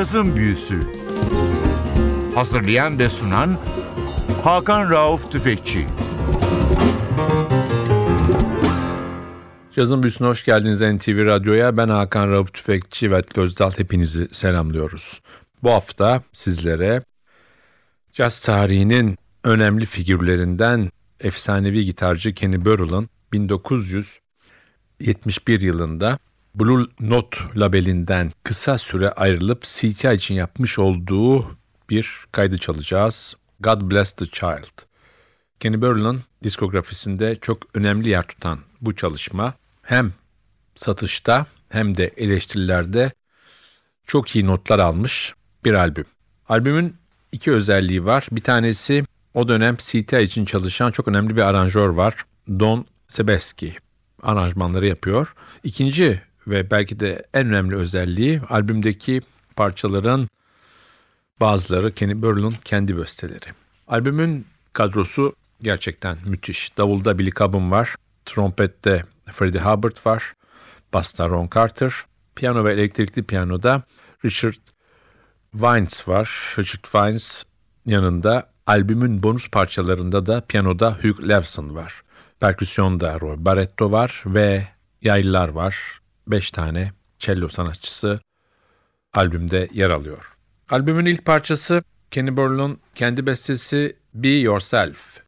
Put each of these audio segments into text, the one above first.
Cazın Büyüsü Hazırlayan ve sunan Hakan Rauf Tüfekçi Cazın Büyüsü'ne hoş geldiniz NTV Radyo'ya. Ben Hakan Rauf Tüfekçi ve Gözdal hepinizi selamlıyoruz. Bu hafta sizlere caz tarihinin önemli figürlerinden efsanevi gitarcı Kenny Burrell'ın 1971 yılında Blue Note labelinden kısa süre ayrılıp CTI için yapmış olduğu bir kaydı çalacağız. God Bless the Child. Kenny Burrell'ın diskografisinde çok önemli yer tutan bu çalışma hem satışta hem de eleştirilerde çok iyi notlar almış bir albüm. Albümün iki özelliği var. Bir tanesi o dönem CTI için çalışan çok önemli bir aranjör var. Don Sebeski aranjmanları yapıyor. İkinci ve belki de en önemli özelliği albümdeki parçaların bazıları Kenny Burrell'ın kendi besteleri. Albümün kadrosu gerçekten müthiş. Davulda Billy Cobham var, trompette Freddie Hubbard var, basta Ron Carter, piyano ve elektrikli piyanoda Richard Vines var. Richard Vines yanında albümün bonus parçalarında da piyanoda Hugh Levson var. Perküsyonda Roy Barretto var ve yaylılar var. 5 tane cello sanatçısı albümde yer alıyor. Albümün ilk parçası Kenny Burrell'ın kendi bestesi Be Yourself.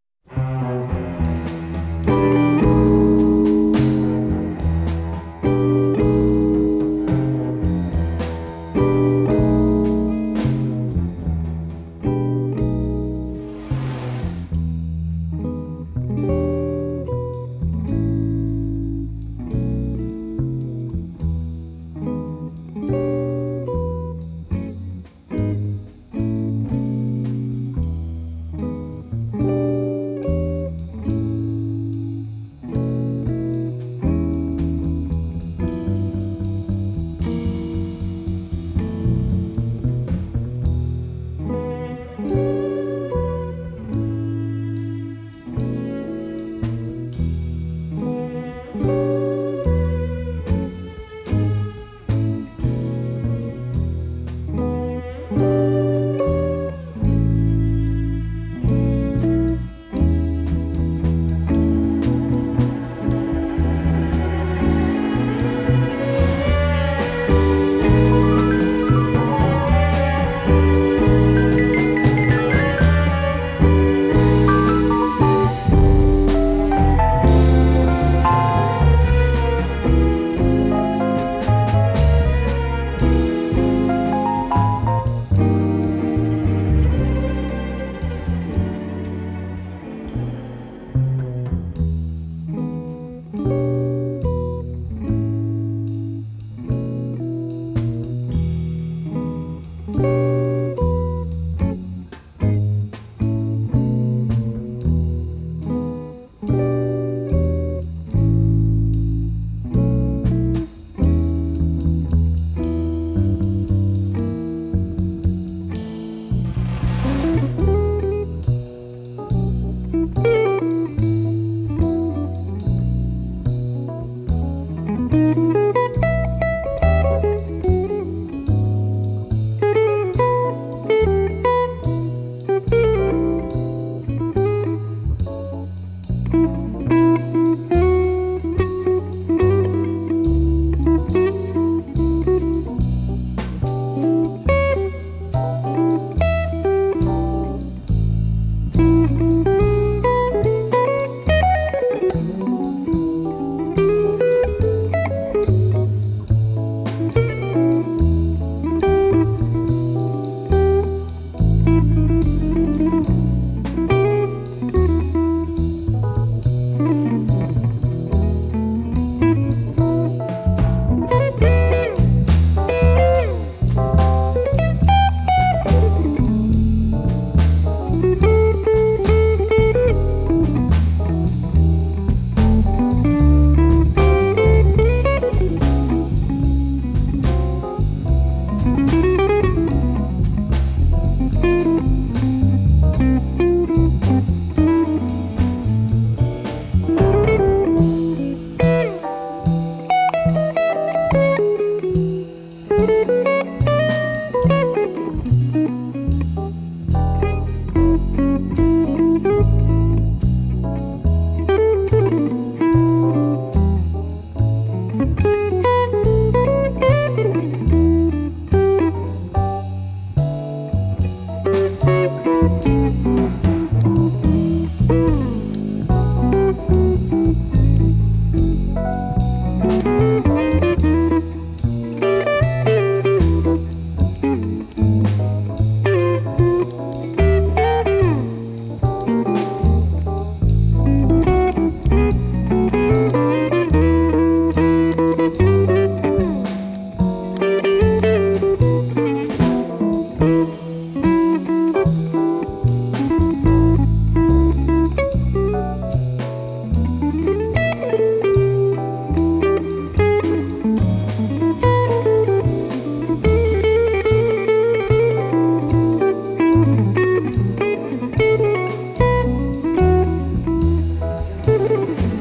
Woo!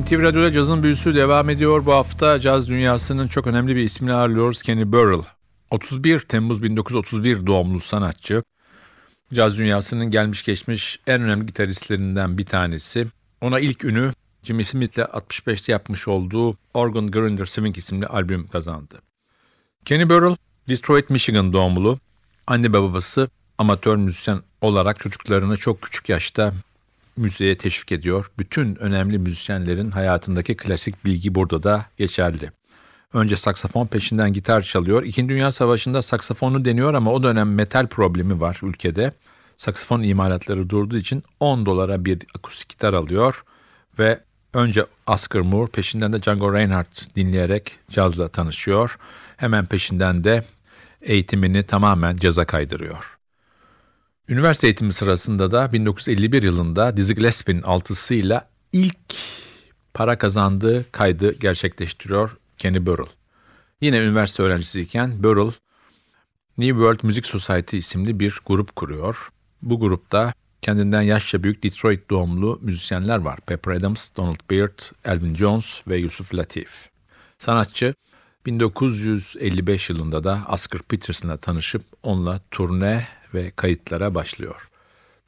NTV Radyo'da cazın büyüsü devam ediyor. Bu hafta caz dünyasının çok önemli bir ismini ağırlıyoruz. Kenny Burrell. 31 Temmuz 1931 doğumlu sanatçı. Caz dünyasının gelmiş geçmiş en önemli gitaristlerinden bir tanesi. Ona ilk ünü Jimmy Smith'le 65'te yapmış olduğu Organ Grinder Swing isimli albüm kazandı. Kenny Burrell, Detroit, Michigan doğumlu. Anne babası amatör müzisyen olarak çocuklarını çok küçük yaşta müziğe teşvik ediyor. Bütün önemli müzisyenlerin hayatındaki klasik bilgi burada da geçerli. Önce saksafon peşinden gitar çalıyor. İkinci Dünya Savaşı'nda saksafonu deniyor ama o dönem metal problemi var ülkede. Saksafon imalatları durduğu için 10 dolara bir akustik gitar alıyor ve önce Oscar Moore peşinden de Django Reinhardt dinleyerek cazla tanışıyor. Hemen peşinden de eğitimini tamamen caza kaydırıyor. Üniversite eğitimi sırasında da 1951 yılında Dizzy Gillespie'nin altısıyla ilk para kazandığı kaydı gerçekleştiriyor Kenny Burrell. Yine üniversite öğrencisiyken Burrell New World Music Society isimli bir grup kuruyor. Bu grupta kendinden yaşça büyük Detroit doğumlu müzisyenler var. Pepper Adams, Donald Byrd, Elvin Jones ve Yusuf Latif. Sanatçı 1955 yılında da Oscar Peterson'la tanışıp onunla turne ve kayıtlara başlıyor.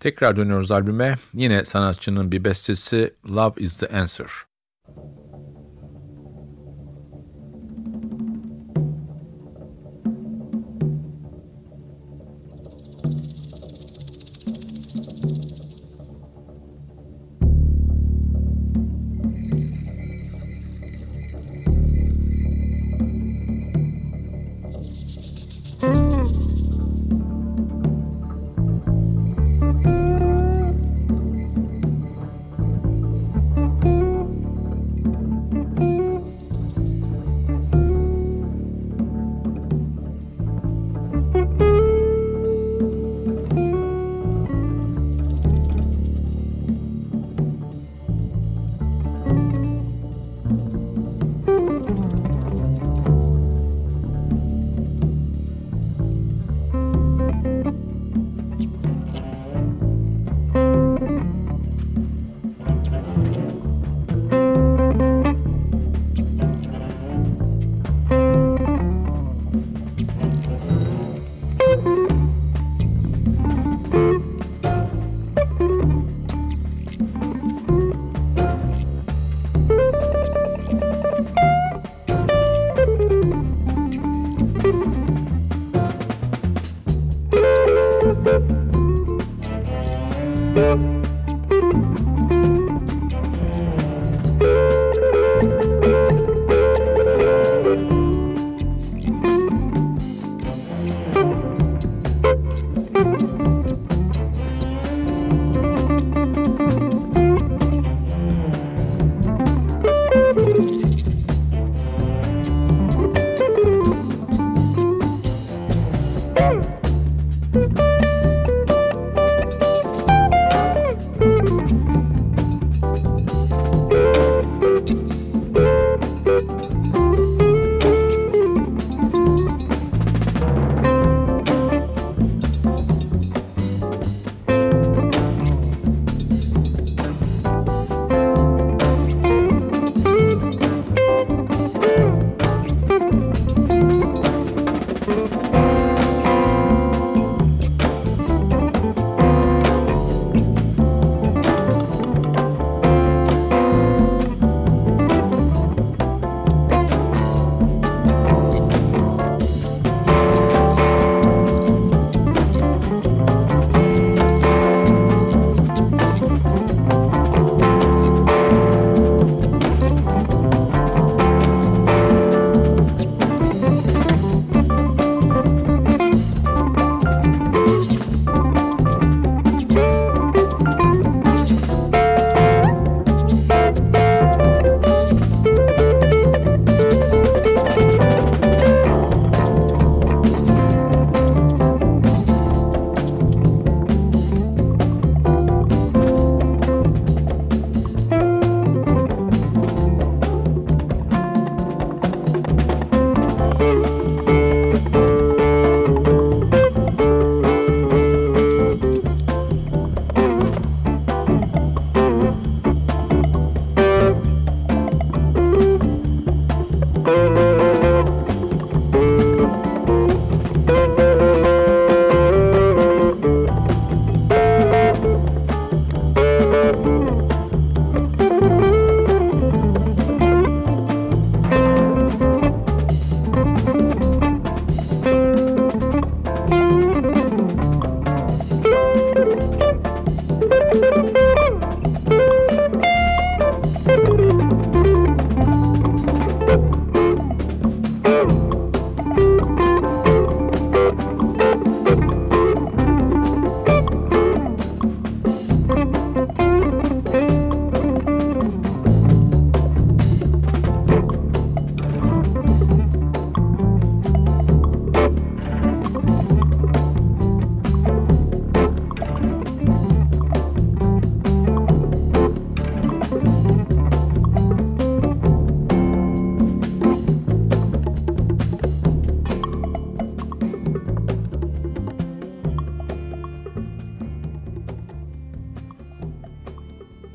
Tekrar dönüyoruz albüme. Yine sanatçının bir bestesi Love is the Answer.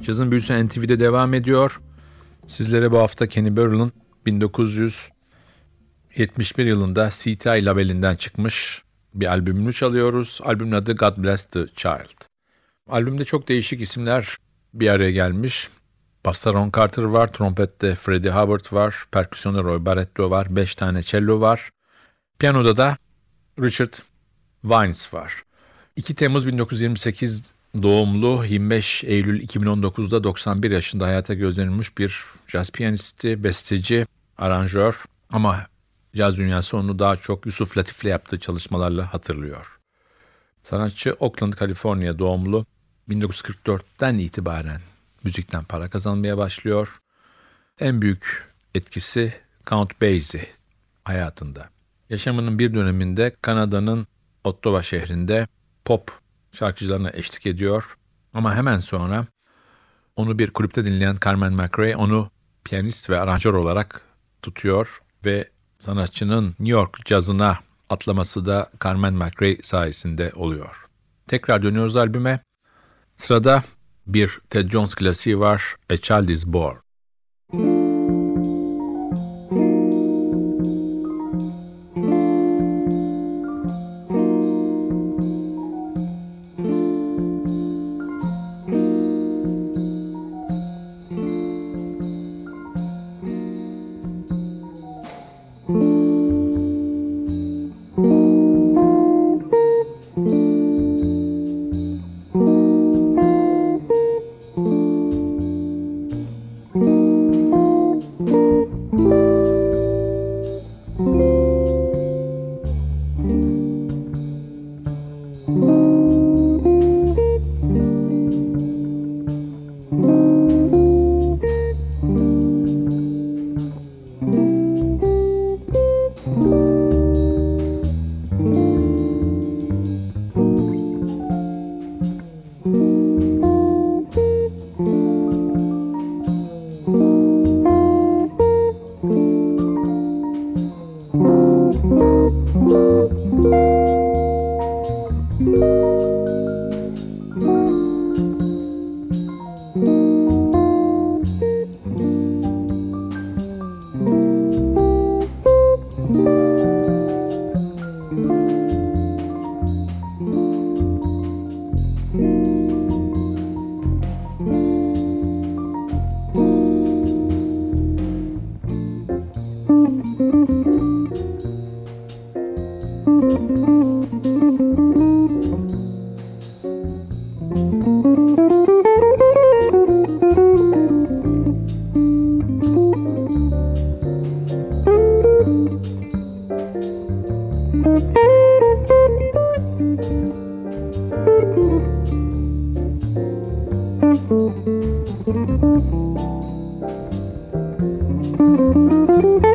Cazın büyüsü NTV'de devam ediyor. Sizlere bu hafta Kenny Burrell'ın 1971 yılında CTI labelinden çıkmış bir albümünü çalıyoruz. Albümün adı God Bless the Child. Albümde çok değişik isimler bir araya gelmiş. Basta Ron Carter var, trompette Freddie Hubbard var, perküsyonda Roy Barretto var, 5 tane cello var. Piyanoda da Richard Vines var. 2 Temmuz 1928 doğumlu 25 Eylül 2019'da 91 yaşında hayata gözlenilmiş bir caz piyanisti, besteci, aranjör ama caz dünyası onu daha çok Yusuf Latif'le yaptığı çalışmalarla hatırlıyor. Sanatçı Oakland, Kaliforniya doğumlu 1944'ten itibaren müzikten para kazanmaya başlıyor. En büyük etkisi Count Basie hayatında. Yaşamının bir döneminde Kanada'nın Ottawa şehrinde pop şarkıcılarına eşlik ediyor. Ama hemen sonra onu bir kulüpte dinleyen Carmen McRae onu piyanist ve aranjör olarak tutuyor ve sanatçının New York cazına atlaması da Carmen McRae sayesinde oluyor. Tekrar dönüyoruz albüme. Sırada bir Ted Jones klasiği var, A Child Is Born. you.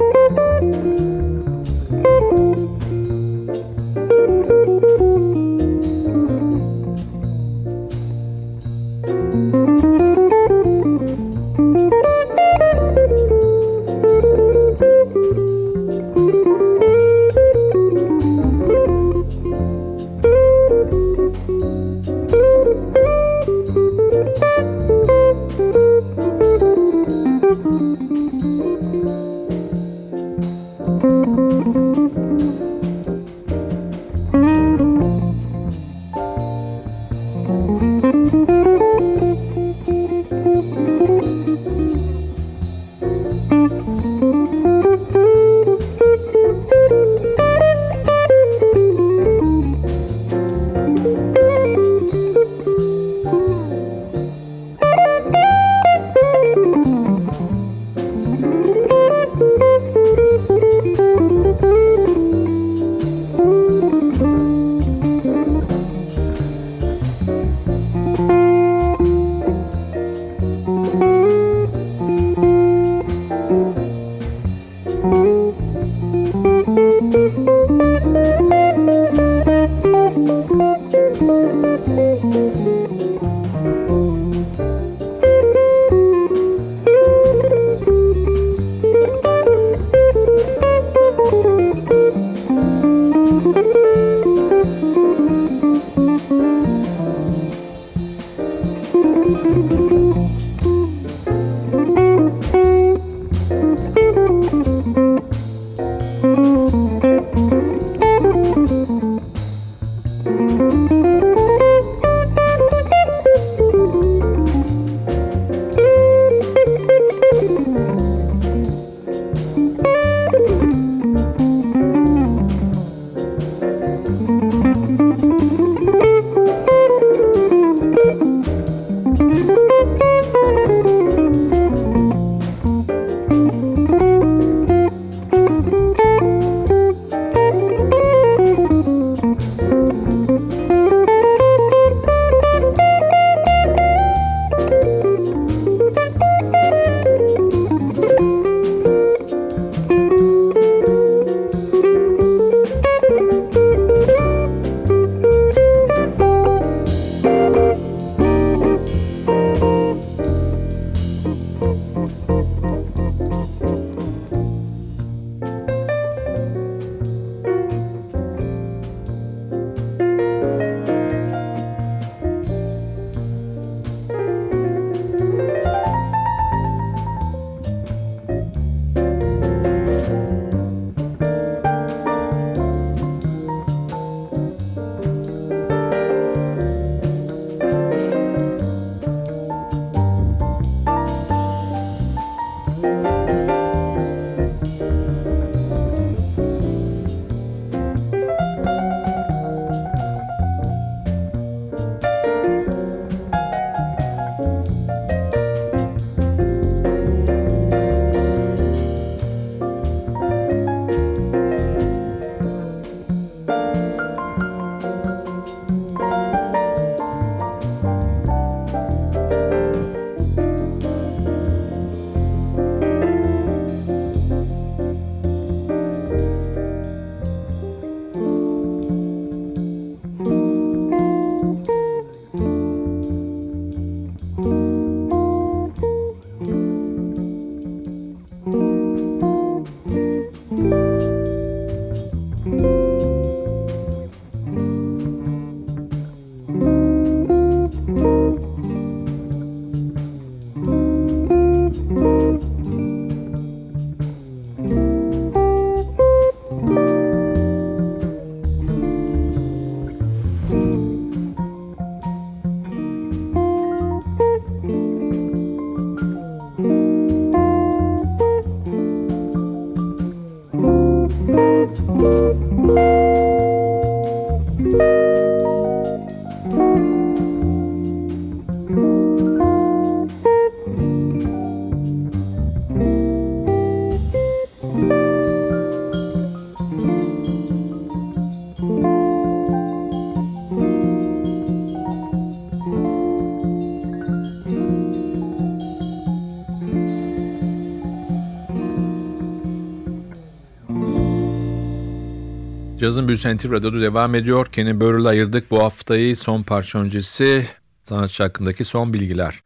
Cazın Büyüsü NTV Radyo'da devam ediyor. Kenny Burrell'ı ayırdık bu haftayı. Son parça öncesi sanatçı hakkındaki son bilgiler.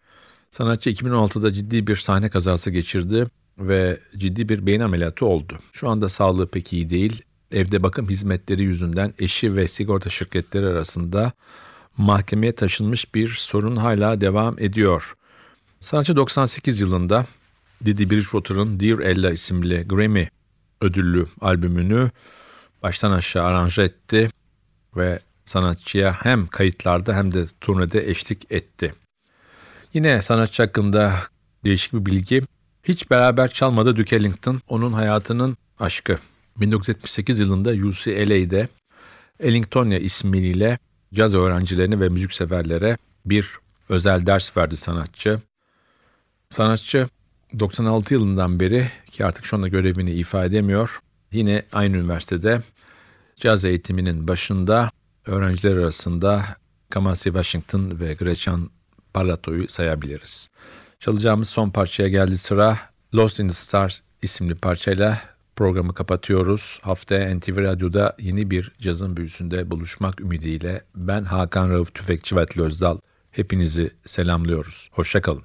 Sanatçı 2016'da ciddi bir sahne kazası geçirdi ve ciddi bir beyin ameliyatı oldu. Şu anda sağlığı pek iyi değil. Evde bakım hizmetleri yüzünden eşi ve sigorta şirketleri arasında mahkemeye taşınmış bir sorun hala devam ediyor. Sanatçı 98 yılında Didi Bridgewater'ın Dear Ella isimli Grammy ödüllü albümünü baştan aşağı aranje etti ve sanatçıya hem kayıtlarda hem de turnede eşlik etti. Yine sanatçı hakkında değişik bir bilgi. Hiç beraber çalmadı Duke Ellington, onun hayatının aşkı. 1978 yılında UCLA'de Ellingtonia ismiyle caz öğrencilerine ve müzik severlere bir özel ders verdi sanatçı. Sanatçı 96 yılından beri ki artık şu anda görevini ifade edemiyor. Yine aynı üniversitede caz eğitiminin başında öğrenciler arasında Kamasi Washington ve Gretchen Parlato'yu sayabiliriz. Çalacağımız son parçaya geldi sıra Lost in the Stars isimli parçayla programı kapatıyoruz. Haftaya NTV Radyo'da yeni bir cazın büyüsünde buluşmak ümidiyle ben Hakan Rauf Tüfekçi ve Özdal hepinizi selamlıyoruz. Hoşçakalın.